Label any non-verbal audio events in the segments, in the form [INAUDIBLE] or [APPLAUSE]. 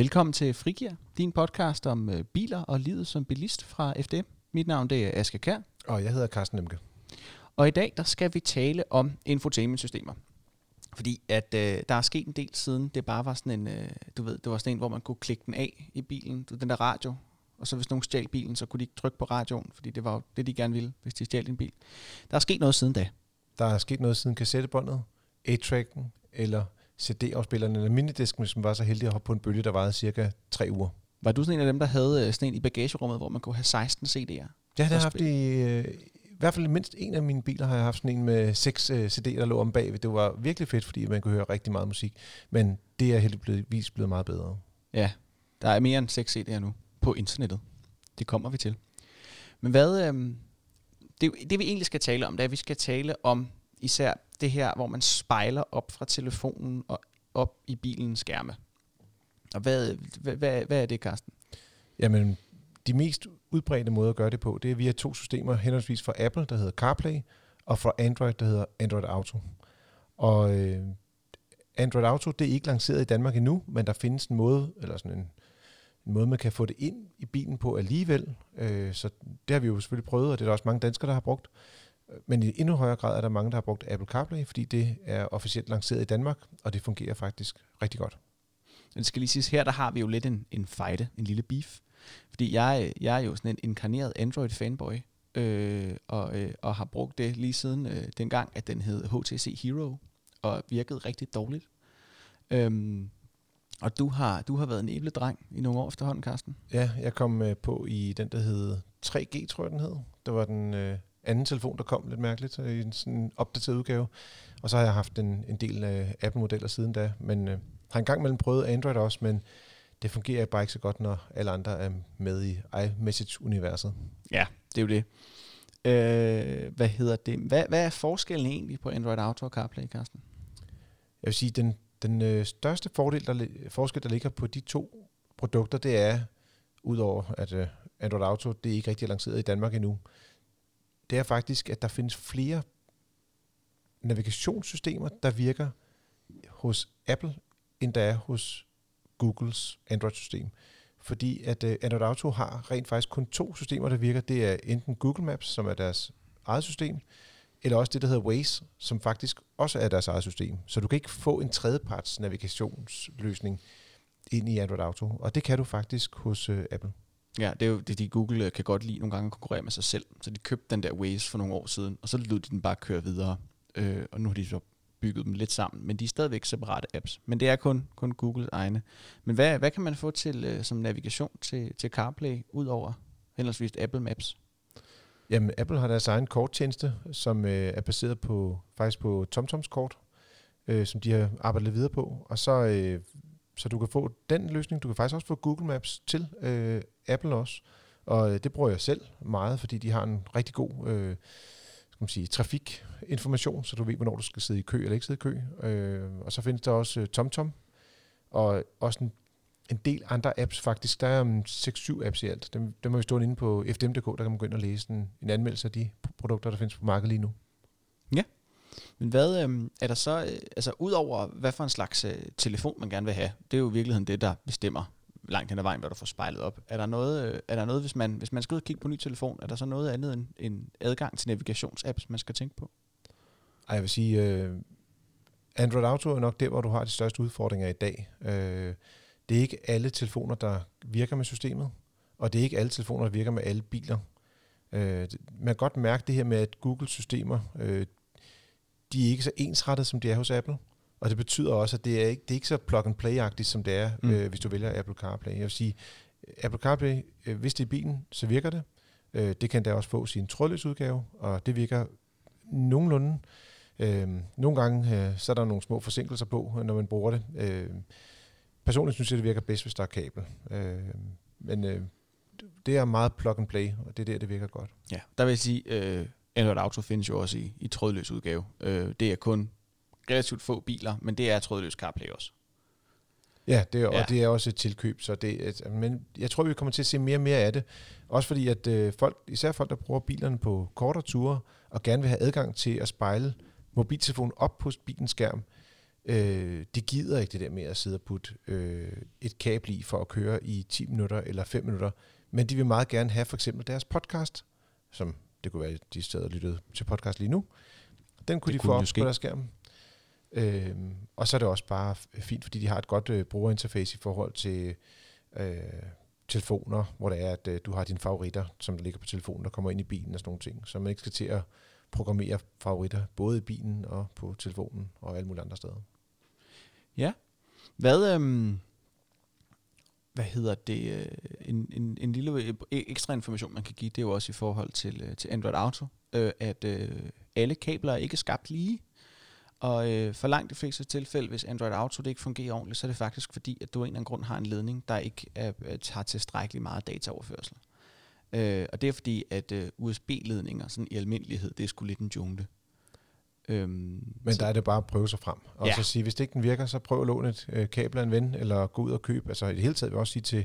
Velkommen til Frigir, din podcast om øh, biler og livet som bilist fra FDM. Mit navn det er Aske Kær, Og jeg hedder Carsten Lemke. og i dag der skal vi tale om infotainmentsystemer. Fordi at øh, der er sket en del siden det bare var sådan en, øh, du ved, det var sådan en, hvor man kunne klikke den af i bilen, den der radio, og så hvis nogen stjal bilen, så kunne de ikke trykke på radioen, fordi det var jo det, de gerne ville, hvis de stjal din bil. Der er sket noget siden da. Der er sket noget siden kassettebåndet, A-tracken eller CD-afspilleren eller minidisken, som var så heldig at hoppe på en bølge, der varede cirka tre uger. Var du sådan en af dem, der havde øh, sådan en i bagagerummet, hvor man kunne have 16 CD'er? Ja, det har jeg haft i, øh, i hvert fald mindst en af mine biler har jeg haft sådan en med seks øh, CD'er, der lå om bagved. Det var virkelig fedt, fordi man kunne høre rigtig meget musik. Men det er heldigvis blevet meget bedre. Ja, der er mere end 6 CD'er nu på internettet. Det kommer vi til. Men hvad, øhm, det, det vi egentlig skal tale om, det er, at vi skal tale om især det her, hvor man spejler op fra telefonen og op i bilens skærme. Og hvad, hvad, hvad, hvad er det, Carsten? Jamen, de mest udbredte måder at gøre det på, det er via to systemer, henholdsvis fra Apple, der hedder CarPlay, og fra Android, der hedder Android Auto. Og øh, Android Auto, det er ikke lanceret i Danmark endnu, men der findes en måde, eller sådan en, en måde, man kan få det ind i bilen på alligevel. Øh, så det har vi jo selvfølgelig prøvet, og det er der også mange danskere, der har brugt. Men i endnu højere grad er der mange, der har brugt Apple CarPlay, fordi det er officielt lanceret i Danmark, og det fungerer faktisk rigtig godt. Det skal lige siges, her der har vi jo lidt en, en fejde, en lille beef. Fordi jeg, jeg er jo sådan en inkarneret Android-fanboy, øh, og, øh, og har brugt det lige siden øh, dengang, at den hed HTC Hero, og virkede rigtig dårligt. Øhm, og du har, du har været en æbledreng i nogle år efterhånden, Carsten. Ja, jeg kom øh, på i den, der hed 3G, tror jeg den hed. Det var den øh, anden telefon, der kom lidt mærkeligt øh, i en sådan opdateret udgave. Og så har jeg haft en, en del af Apple-modeller siden da, men øh, har engang mellem prøvet Android også, men det fungerer bare ikke så godt, når alle andre er med i iMessage-universet. Ja, det er jo det. Øh, hvad hedder det? Hvad, hvad er forskellen egentlig på Android Auto og CarPlay, Carsten? Jeg vil sige, den, den øh, største fordel, der, forskel, der ligger på de to produkter, det er, udover at øh, Android Auto, det er ikke rigtig lanceret i Danmark endnu, det er faktisk, at der findes flere navigationssystemer, der virker hos Apple, end der er hos Googles Android-system. Fordi at øh, Android Auto har rent faktisk kun to systemer, der virker. Det er enten Google Maps, som er deres eget system, eller også det, der hedder Waze, som faktisk også er deres eget system. Så du kan ikke få en tredjeparts navigationsløsning ind i Android Auto, og det kan du faktisk hos øh, Apple. Ja, det er jo det, de Google øh, kan godt lide nogle gange at konkurrere med sig selv. Så de købte den der Waze for nogle år siden, og så lod de den bare køre videre. Øh, og nu har de så bygget dem lidt sammen, men de er stadigvæk separate apps. Men det er kun, kun Googles egne. Men hvad, hvad kan man få til øh, som navigation til, til CarPlay, ud over henholdsvis Apple Maps? Jamen, Apple har deres egen korttjeneste, som øh, er baseret på faktisk på TomToms kort, øh, som de har arbejdet lidt videre på. Og så, øh, så du kan få den løsning. Du kan faktisk også få Google Maps til øh, Apple også. Og øh, det bruger jeg selv meget, fordi de har en rigtig god øh, skal man sige, trafikinformation, så du ved, hvornår du skal sidde i kø eller ikke sidde i kø. Øh, og så findes der også øh, TomTom, og også en, en del andre apps faktisk. Der er um, 6-7 apps i alt. Dem, dem har vi stået inde på fdm.dk, der kan man gå ind og læse en, en anmeldelse af de produkter, der findes på markedet lige nu. Ja. Men hvad øh, er der så, øh, altså ud over hvad for en slags øh, telefon man gerne vil have, det er jo i virkeligheden det, der bestemmer langt hen ad vejen, hvad du får spejlet op. Er der noget, øh, er der noget hvis, man, hvis man skal ud og kigge på en ny telefon, er der så noget andet end, end adgang til navigationsapps, man skal tænke på? Ej, jeg vil sige, øh, Android Auto er nok der, hvor du har de største udfordringer i dag. Øh, det er ikke alle telefoner, der virker med systemet, og det er ikke alle telefoner, der virker med alle biler. Øh, man kan godt mærke det her med, at Google-systemer, øh, de er ikke så ensrettet, som de er hos Apple. Og det betyder også, at det er ikke, det er ikke så plug-and-play-agtigt, som det er, Mm. øh, hvis du vælger Apple CarPlay. Jeg vil sige, Apple CarPlay, øh, hvis det er i bilen, så virker det. Øh, det kan da også få sin trådløs udgave, og det virker nogenlunde. Øh, nogle gange øh, så er der nogle små forsinkelser på, når man bruger det. Øh, personligt synes jeg, det virker bedst, hvis der er kabel. Øh, men øh, det er meget plug-and-play, og det er der, det virker godt. Ja, der vil jeg sige, øh, Android Auto findes jo også i, i trådløs udgave. Øh, det er kun relativt få biler, men det er trådløs CarPlay også. Ja, det er, Ja. og det er også et tilkøb, så det, at- men jeg tror, vi kommer til at se mere og mere af det. Også fordi, at øh, folk, især folk, der bruger bilerne på kortere ture, og gerne vil have adgang til at spejle mobiltelefonen op på bilens skærm, øh, de gider ikke det der med at sidde og putte øh, et kabel i for at køre i 10 minutter eller 5 minutter, men de vil meget gerne have for eksempel deres podcast, som det kunne være, de steder lyttede til podcast lige nu. Den kunne Det de kunne få op på deres skærm. Øh, og så er det også bare fint, fordi de har et godt øh, brugerinterface i forhold til øh, telefoner, hvor det er, at øh, du har dine favoritter, som ligger på telefonen, der kommer ind i bilen og sådan nogle ting. Så man ikke skal til at programmere favoritter, både i bilen og på telefonen og alle mulige andre steder. Ja. Hvad, øhm, hvad hedder det? øh, En, en, en lille øh, e-, ekstra information, man kan give, det er jo også i forhold til, øh, til Android Auto, øh, at øh, alle kabler er ikke skabt lige. Og øh, for langt de fleste tilfælde, hvis Android Auto det ikke fungerer ordentligt, så er det faktisk fordi, at du af en eller anden grund har en ledning, der ikke er, er, har tilstrækkeligt meget dataoverførsel. Øh, og det er fordi, at øh, USB-ledninger sådan i almindelighed, det er sgu lidt en jungle. Øhm, Men der er det bare at prøve sig frem. Og Ja. så sige, hvis det ikke den virker, så prøv at låne et øh, kabel af en ven, eller gå ud og købe. Altså i det hele taget vil jeg også sige til,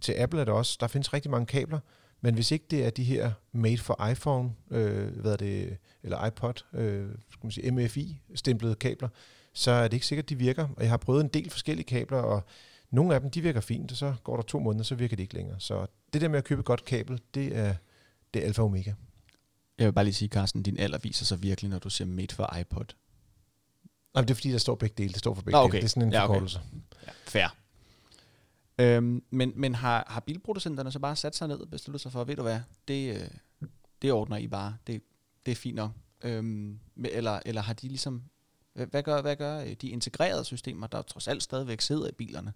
til Apple, at der også, der findes rigtig mange kabler, men hvis ikke det er de her made for iPhone, øh, hvad er det, eller iPod, øh, skal man sige, MFI-stemplede kabler, så er det ikke sikkert, de virker. Og jeg har prøvet en del forskellige kabler, og nogle af dem, de virker fint, og så går der to måneder, så virker de ikke længere. Så det der med at købe et godt kabel, det er, det er alfa og omega. Jeg vil bare lige sige, Carsten, din alder viser sig virkelig, når du siger made for iPod. Nej, det er fordi, der står begge dele. Det står for begge Nå, dele. okay. Det er sådan en Ja, okay. forkortelse. Ja, fair. Øhm, men men har, har bilproducenterne så bare sat sig ned og besluttet sig for, ved du hvad, det, øh, det ordner I bare, det, det er fint nok. Øhm, eller, eller har de ligesom, hvad, gør, hvad gør øh, de integrerede systemer, der trods alt stadigvæk sidder i bilerne?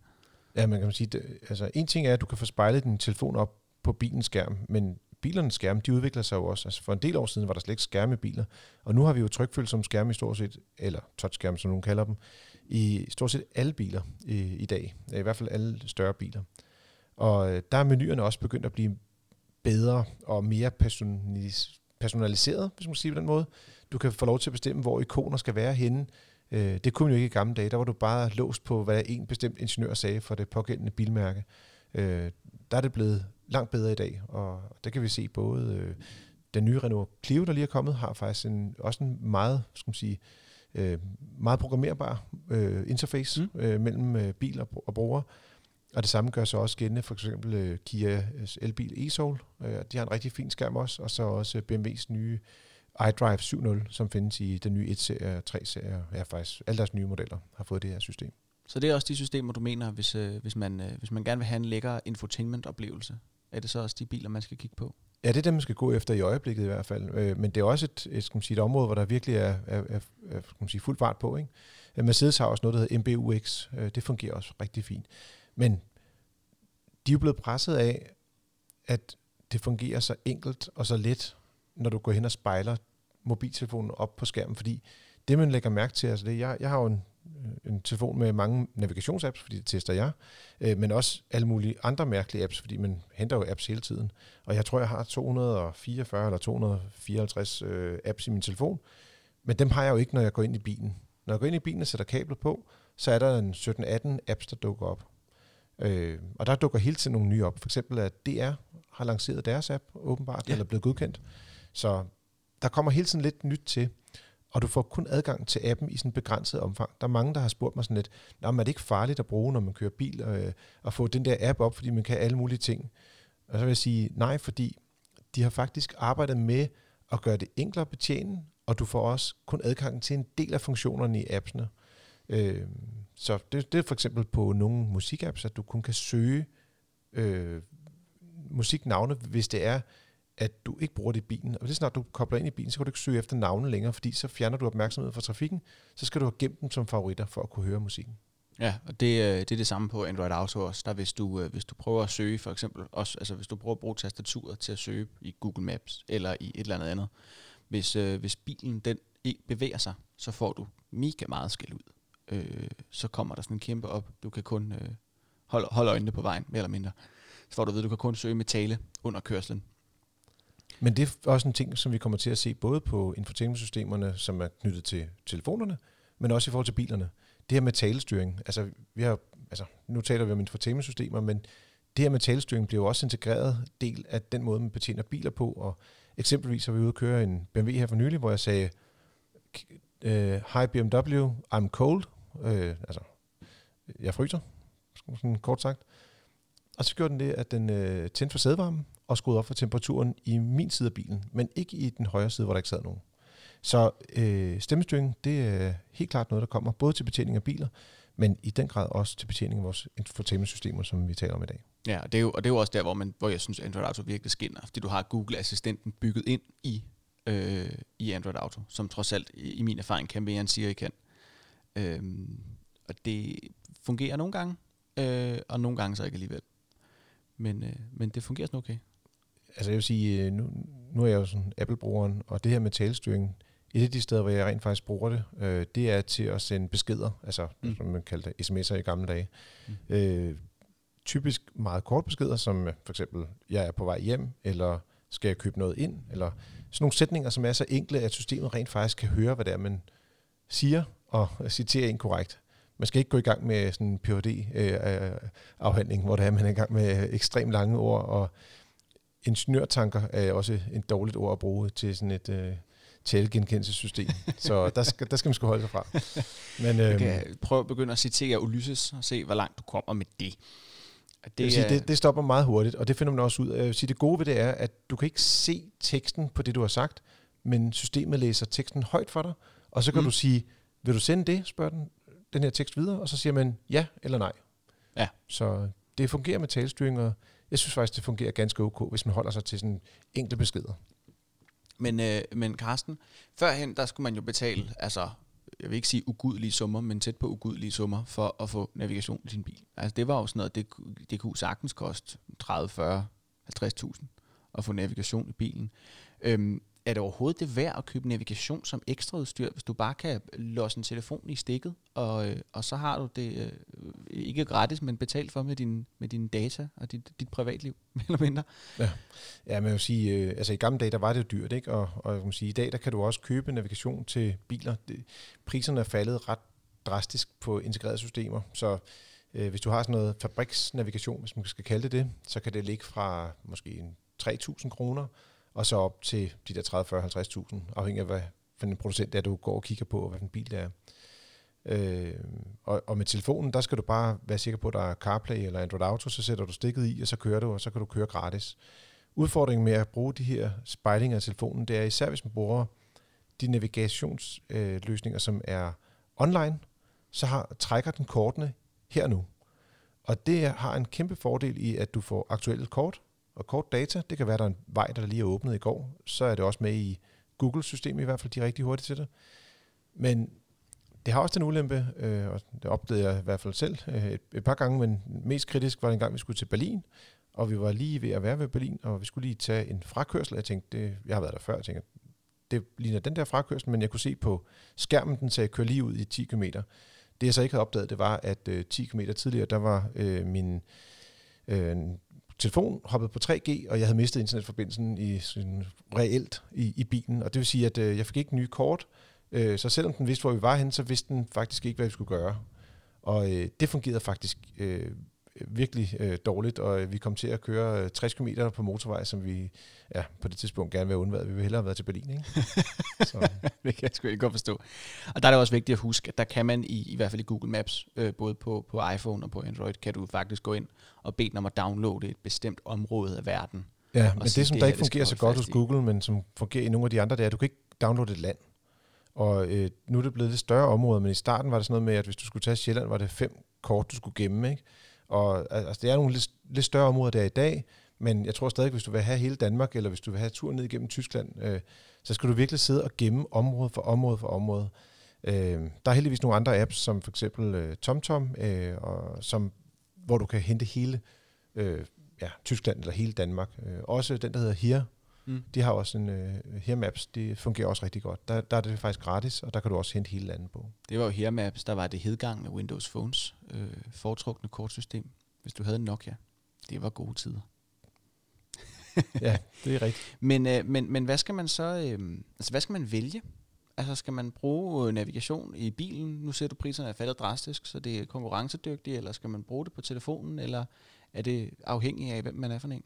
Ja, man kan sige, det, altså en ting er, at du kan få spejlet din telefon op på bilens skærm, men bilernes skærme, de udvikler sig jo også. Altså for en del år siden var der slet ikke skærme i biler, og nu har vi jo trykfølsomme skærme i stort set, eller touchskærme, som nogen kalder dem, i stort set alle biler i, i dag. I hvert fald alle større biler. Og øh, der er menuerne også begyndt at blive bedre og mere personalis- personaliseret, hvis man siger sige på den måde. Du kan få lov til at bestemme, hvor ikoner skal være henne. Øh, det kunne man jo ikke i gamle dage. Der var du bare låst på, hvad en bestemt ingeniør sagde for det pågældende bilmærke. Øh, der er det blevet langt bedre i dag, og der kan vi se både den nye Renault Clio, der lige er kommet, har faktisk en, også en meget, skal man sige, øh, meget programmerbar øh, interface Mm. øh, mellem øh, bil og, og bruger. Og det samme gør sig også gældende for eksempel øh, Kia's elbil e-Soul. Øh, de har en rigtig fin skærm også, og så også øh, BMW's nye iDrive 7.0, som findes i den nye 1-serie og 3-serie. Ja, faktisk alle deres nye modeller har fået det her system. Så det er også de systemer, du mener, hvis, øh, hvis, man, øh, hvis man gerne vil have en lækker infotainment-oplevelse. Er det så også de biler, man skal kigge på? Ja, det er det, man skal gå efter i øjeblikket i hvert fald. Øh, men det er også et, et, skal man sige, et område, hvor der virkelig er, er, er, er skal man sige, fuld fart på. Ikke? Øh, Mercedes har også noget, der hedder MBUX. Øh, Det fungerer også rigtig fint. Men de er jo blevet presset af, at det fungerer så enkelt og så let, når du går hen og spejler mobiltelefonen op på skærmen. Fordi det, man lægger mærke til, altså det, jeg, jeg har jo en, en telefon med mange navigationsapps, fordi det tester jeg, øh, men også alle mulige andre mærkelige apps, fordi man henter jo apps hele tiden. Og jeg tror, jeg har 244 eller 254 øh, apps i min telefon, men dem har jeg jo ikke, når jeg går ind i bilen. Når jeg går ind i bilen og sætter kablet på, så er der en 17-18 apps, der dukker op. Øh, og der dukker hele tiden nogle nye op. For eksempel at DR har lanceret deres app, åbenbart, Ja. ja. eller blevet godkendt. Så der kommer hele tiden lidt nyt til, og du får kun adgang til appen i sådan begrænset omfang. Der er mange, der har spurgt mig sådan lidt, Nå, men er det ikke farligt at bruge, når man kører bil, og, at få den der app op, fordi man kan alle mulige ting? Og så vil jeg sige, nej, fordi de har faktisk arbejdet med at gøre det enklere at betjene, og du får også kun adgang til en del af funktionerne i appsene. Øh, så det, det er for eksempel på nogle musikapps, at du kun kan søge øh, musiknavne, hvis det er, at du ikke bruger det i bilen. Og det er snart, du kobler ind i bilen, så kan du ikke søge efter navne længere, fordi så fjerner du opmærksomheden fra trafikken. Så skal du have gemt dem som favoritter for at kunne høre musikken. Ja, og det, øh, det er det samme på Android Auto også. Der hvis du, øh, hvis du prøver at søge, for eksempel, også, altså hvis du prøver at bruge tastaturet til at søge i Google Maps eller i et eller andet andet, hvis, øh, hvis bilen den ikke bevæger sig, så får du mega meget skæld ud. Øh, så kommer der sådan en kæmpe op. Du kan kun øh, holde, holde øjnene på vejen, mere eller mindre. Så får du at vide, du kan kun søge med tale under kørslen. Men det er også en ting, som vi kommer til at se både på infotainmentsystemerne, som er knyttet til telefonerne, men også i forhold til bilerne. Det her med talestyring, altså, vi har, altså nu taler vi om infotainmentsystemer, men det her med talestyring bliver jo også integreret del af den måde, man betjener biler på, og eksempelvis har vi ude at køre en BMW her for nylig, hvor jeg sagde, øh, Hi BMW, I'm cold, Øh, altså, jeg fryser, sådan kort sagt. Og så gjorde den det, at den øh, tændte for sædevarmen og skruede op for temperaturen i min side af bilen, men ikke i den højre side, hvor der ikke sad nogen. Så øh, stemmestyring, det er helt klart noget, der kommer både til betjening af biler, men i den grad også til betjening af vores infotainmentsystemer, som vi taler om i dag. Ja, og det er jo, og det er jo også der, hvor, man, hvor jeg synes, Android Auto virkelig skinner, fordi du har Google-assistenten bygget ind i, øh, i Android Auto, som trods alt i, i min erfaring kan mere end Siri kan. Øhm, og det fungerer nogle gange, øh, og nogle gange så ikke alligevel. Men, øh, men det fungerer sådan okay. Altså jeg vil sige, øh, nu, nu er jeg jo sådan Apple-brugeren, og det her med talestyring, et af de steder, hvor jeg rent faktisk bruger det, øh, det er til at sende beskeder, altså mm. som man kaldte sms'er i gamle dage. Mm. Øh, typisk meget kort beskeder, som øh, for eksempel, jeg er på vej hjem, eller skal jeg købe noget ind, eller sådan nogle sætninger, som er så enkle, at systemet rent faktisk kan høre, hvad det er, man siger, og citere en korrekt. Man skal ikke gå i gang med sådan en PhD-afhandling, øh, hvor det er, man er i gang med ekstremt lange ord, og ingeniørtanker er også et dårligt ord at bruge til sådan et øh, talegenkendelsessystem. [LAUGHS] Så der skal, der skal man sgu holde sig fra. Men, øhm, kan prøve at begynde at citere Ulysses og se, hvor langt du kommer med det. Det, sige, det, det stopper meget hurtigt, og det finder man også ud af. Sige, det gode ved det er, at du kan ikke se teksten på det, du har sagt, men systemet læser teksten højt for dig, og så kan mm. du sige, vil du sende det, spørger den, den her tekst videre, og så siger man ja eller nej. Ja. Så det fungerer med talestyring, og jeg synes faktisk, det fungerer ganske ok, hvis man holder sig til sådan enkle beskeder. Men, øh, men Carsten, førhen, der skulle man jo betale, altså, jeg vil ikke sige ugudelige summer, men tæt på ugudelige summer, for at få navigation i sin bil. Altså, det var jo sådan noget, det, det kunne sagtens koste 30, 40, 50.000 at få navigation i bilen. Øhm, er det overhovedet det værd at købe navigation som ekstraudstyr, hvis du bare kan låse en telefon i stikket, og, øh, og så har du det øh, ikke gratis, men betalt for med din, med dine data og dit, dit privatliv, [LAUGHS] mere eller mindre? Ja, ja man vil sige, øh, altså i gamle dage, der var det jo dyrt, ikke? Og, og jeg kan sige, i dag, der kan du også købe navigation til biler. Priserne er faldet ret drastisk på integrerede systemer, så øh, hvis du har sådan noget fabriksnavigation, hvis man skal kalde det det, så kan det ligge fra måske 3.000 kroner, og så op til de der 30, 40, 50.000, afhængig af, hvad for en producent det du går og kigger på, og hvad for en bil det er. Øh, og, og med telefonen, der skal du bare være sikker på, at der er CarPlay eller Android Auto, så sætter du stikket i, og så kører du, og så kan du køre gratis. Udfordringen med at bruge de her spejlinger af telefonen, det er især, hvis man bruger de navigationsløsninger, øh, som er online, så har, trækker den kortene her nu. Og det har en kæmpe fordel i, at du får aktuelle kort, og kort data. Det kan være, der er en vej, der lige er åbnet i går. Så er det også med i Google-systemet i hvert fald, de er rigtig hurtige til det. Men det har også den ulempe, øh, og det opdagede jeg i hvert fald selv øh, et, et par gange, men mest kritisk var det en gang, vi skulle til Berlin, og vi var lige ved at være ved Berlin, og vi skulle lige tage en frakørsel. Jeg tænkte, det, jeg har været der før, jeg tænkte, det ligner den der frakørsel, men jeg kunne se på skærmen, den sagde, kør lige ud i 10 km. Det jeg så ikke havde opdaget, det var, at øh, 10 km tidligere, der var øh, min øh, telefon hoppet på 3G, og jeg havde mistet internetforbindelsen i sådan reelt i, i bilen. Og det vil sige, at øh, jeg fik ikke nye kort, øh, så selvom den vidste, hvor vi var henne, så vidste den faktisk ikke, hvad vi skulle gøre. Og øh, det fungerede faktisk øh, virkelig øh, dårligt, og vi kom til at køre 60 km på motorvej, som vi ja, på det tidspunkt gerne vil have undværet. Vi ville hellere have været til Berlin. Ikke? [LAUGHS] så. [LAUGHS] det kan jeg sgu ikke godt forstå. Og der er det også vigtigt at huske, at der kan man i, i hvert fald i Google Maps, øh, både på, på iPhone og på Android, kan du faktisk gå ind og bede dem om at downloade et bestemt område af verden. Ja, men det, som det der ikke fungerer så godt hos Google, men som fungerer i nogle af de andre, det er, at du kan ikke downloade et land. Og øh, nu er det blevet lidt større område, men i starten var det sådan noget med, at hvis du skulle tage Sjælland, var det fem kort, du skulle gemme. Ikke? Og altså, det er nogle lidt, lidt større områder der i dag, men jeg tror stadig, hvis du vil have hele Danmark, eller hvis du vil have tur ned igennem Tyskland, øh, så skal du virkelig sidde og gemme område for område for område. Øh, der er heldigvis nogle andre apps, som for eksempel øh, TomTom, øh, og som, hvor du kan hente hele øh, ja, Tyskland eller hele Danmark. Øh, også den, der hedder Here, mm. de har også en uh, Here Maps, det fungerer også rigtig godt. Der, der er det faktisk gratis, og der kan du også hente hele landet på. Det var jo Here Maps, der var det hedgang med Windows Phones øh, foretrukne kortsystem, hvis du havde en Nokia. Det var gode tider. [LAUGHS] ja, det er rigtigt. Men, øh, men, men hvad skal man så, øh, altså hvad skal man vælge? Altså skal man bruge øh, navigation i bilen? Nu ser du, priserne er faldet drastisk, så det er konkurrencedygtigt, eller skal man bruge det på telefonen, eller er det afhængigt af, hvem man er for en?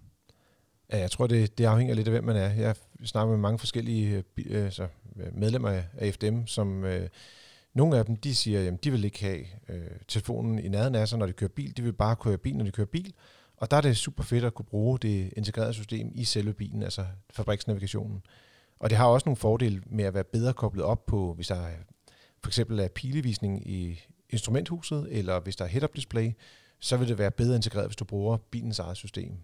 Ja, jeg tror, det, det afhænger lidt af, hvem man er. Jeg snakker med mange forskellige øh, altså, medlemmer af FDM, som øh, Nogle af dem, de siger, at de vil ikke have øh, telefonen i nærheden af sig, når de kører bil. De vil bare køre bil, når de kører bil. Og der er det super fedt at kunne bruge det integrerede system i selve bilen, altså fabriksnavigationen. Og det har også nogle fordele med at være bedre koblet op på, hvis der er, for eksempel er pilevisning i instrumenthuset, eller hvis der er head-up display, så vil det være bedre integreret, hvis du bruger bilens eget system.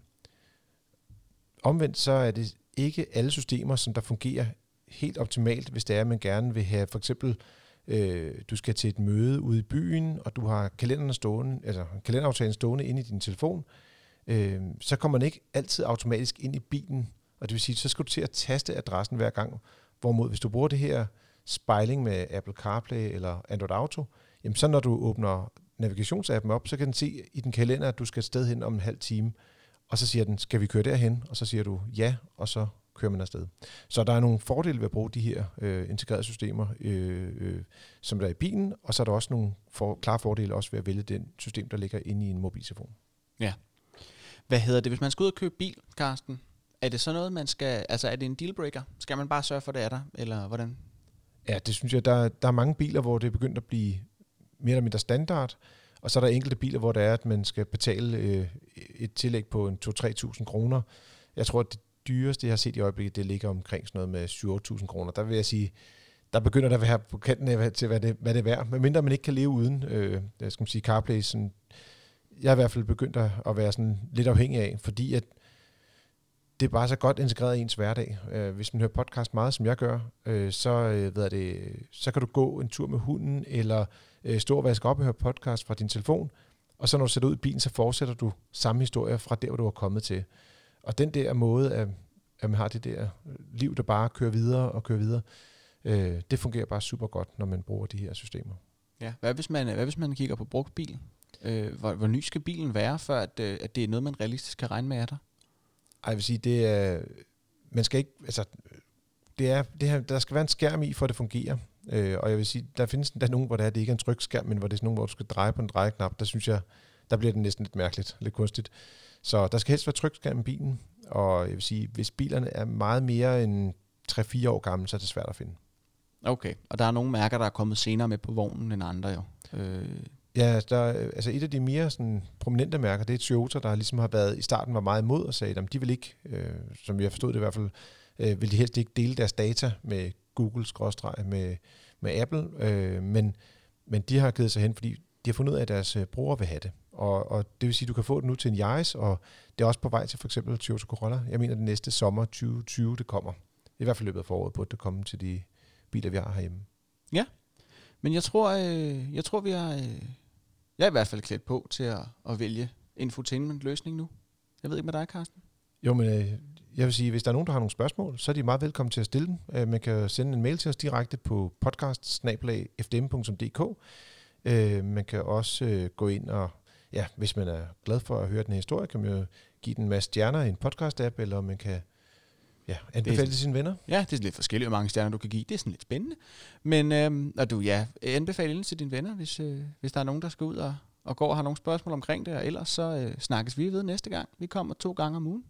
Omvendt så er det ikke alle systemer, som der fungerer helt optimalt, hvis det er, at man gerne vil have for eksempel, øh, du skal til et møde ude i byen, og du har kalenderen stående, altså kalenderaftalen stående inde i din telefon, øh, så kommer man ikke altid automatisk ind i bilen, og det vil sige, så skal du til at taste adressen hver gang. Hvorimod, hvis du bruger det her spejling med Apple CarPlay eller Android Auto, jamen så når du åbner navigationsappen op, så kan den se i den kalender, at du skal et sted hen om en halv time, og så siger den, skal vi køre derhen? Og så siger du ja, og så kører man afsted. Så der er nogle fordele ved at bruge de her øh, integrerede systemer, øh, øh, som der er i bilen, og så er der også nogle for, klare fordele også ved at vælge den system, der ligger inde i en mobiltelefon. Ja. Hvad hedder det, hvis man skal ud og købe bil, Karsten? Er det så noget, man skal, altså er det en dealbreaker? Skal man bare sørge for, at det er der, eller hvordan? Ja, det synes jeg, der, der er mange biler, hvor det er begyndt at blive mere eller mindre standard, og så er der enkelte biler, hvor det er, at man skal betale øh, et tillæg på en 2-3.000 kroner. Jeg tror, at det dyreste, jeg har set i øjeblikket, det ligger omkring sådan noget med 7-8.000 kroner. Der vil jeg sige, der begynder der at være på kanten af til, hvad det, hvad det er værd. Medmindre man ikke kan leve uden, øh, jeg skal sige, CarPlay. Sådan, jeg er i hvert fald begyndt at at være sådan lidt afhængig af, fordi at det er bare så godt integreret i ens hverdag. Øh, hvis man hører podcast meget, som jeg gør, øh, så, øh, ved det, så kan du gå en tur med hunden, eller øh, stå og vaske op og høre podcast fra din telefon, og så når du sætter ud i bilen, så fortsætter du samme historie fra der, hvor du er kommet til. Og den der måde, at, at man har det der liv, der bare kører videre og kører videre, øh, det fungerer bare super godt, når man bruger de her systemer. Ja. Hvad, hvis man, hvad hvis man kigger på brugt bil? Øh, hvor, hvor ny skal bilen være, før at, øh, at det er noget, man realistisk kan regne med af dig? Ej, jeg vil sige, det er, man skal ikke, altså, det er, det her, der skal være en skærm i, for at det fungerer. Øh, og jeg vil sige, der findes der nogen, hvor det, er, det ikke er en trykskærm, men hvor det er sådan nogen, hvor du skal dreje på en drejeknap. Der synes jeg, der bliver det næsten lidt mærkeligt, lidt kunstigt. Så der skal helst være trykskærm i bilen, og jeg vil sige, hvis bilerne er meget mere end 3-4 år gamle, så er det svært at finde. Okay, og der er nogle mærker, der er kommet senere med på vognen end andre jo. Øh. Ja, der, altså et af de mere sådan, prominente mærker, det er Toyota, der ligesom har været i starten var meget imod og sagde, at de vil ikke, øh, som jeg forstod det i hvert fald, øh, vil de helst ikke dele deres data med Google med, med Apple, øh, men, men de har givet sig hen, fordi de har fundet ud af, at deres øh, brugere vil have det. Og, og det vil sige, at du kan få det nu til en Yaris, og det er også på vej til for eksempel Toyota Corolla. Jeg mener, at det næste sommer 2020, det kommer. I hvert fald løbet af foråret burde at det komme til de biler, vi har herhjemme. Ja, men jeg tror, øh, jeg tror vi har... Øh, jeg er i hvert fald klædt på til at, at vælge infotainment-løsning nu. Jeg ved ikke med dig, Carsten. Jo, men øh, jeg vil sige, hvis der er nogen, der har nogle spørgsmål, så er de meget velkommen til at stille dem. Øh, man kan sende en mail til os direkte på podcast øh, Man kan også øh, gå ind og, ja, hvis man er glad for at høre den her historie, kan man jo give den en masse stjerner i en podcast-app, eller man kan ja, anbefale til sine venner. Ja, det er lidt forskellige, hvor mange stjerner du kan give. Det er sådan lidt spændende. Men øhm, og du, ja, anbefale ind til dine venner, hvis, øh, hvis der er nogen, der skal ud og, og går og har nogle spørgsmål omkring det, og ellers så øh, snakkes vi ved næste gang. Vi kommer to gange om ugen.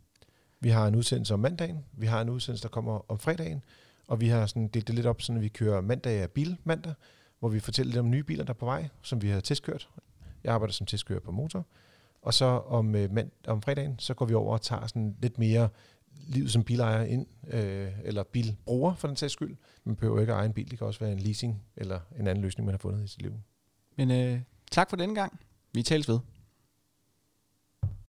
Vi har en udsendelse om mandagen, vi har en udsendelse, der kommer om fredagen, og vi har sådan delt det lidt op, så vi kører mandag af bil mandag, hvor vi fortæller lidt om nye biler, der er på vej, som vi har testkørt. Jeg arbejder som testkører på motor. Og så om, øh, mand, om fredagen, så går vi over og tager sådan lidt mere livet som bilejer ind, øh, eller bilbruger for den sags skyld. Man behøver ikke at eje en bil, det kan også være en leasing eller en anden løsning, man har fundet i sit liv. Men øh, tak for denne gang. Vi tales ved.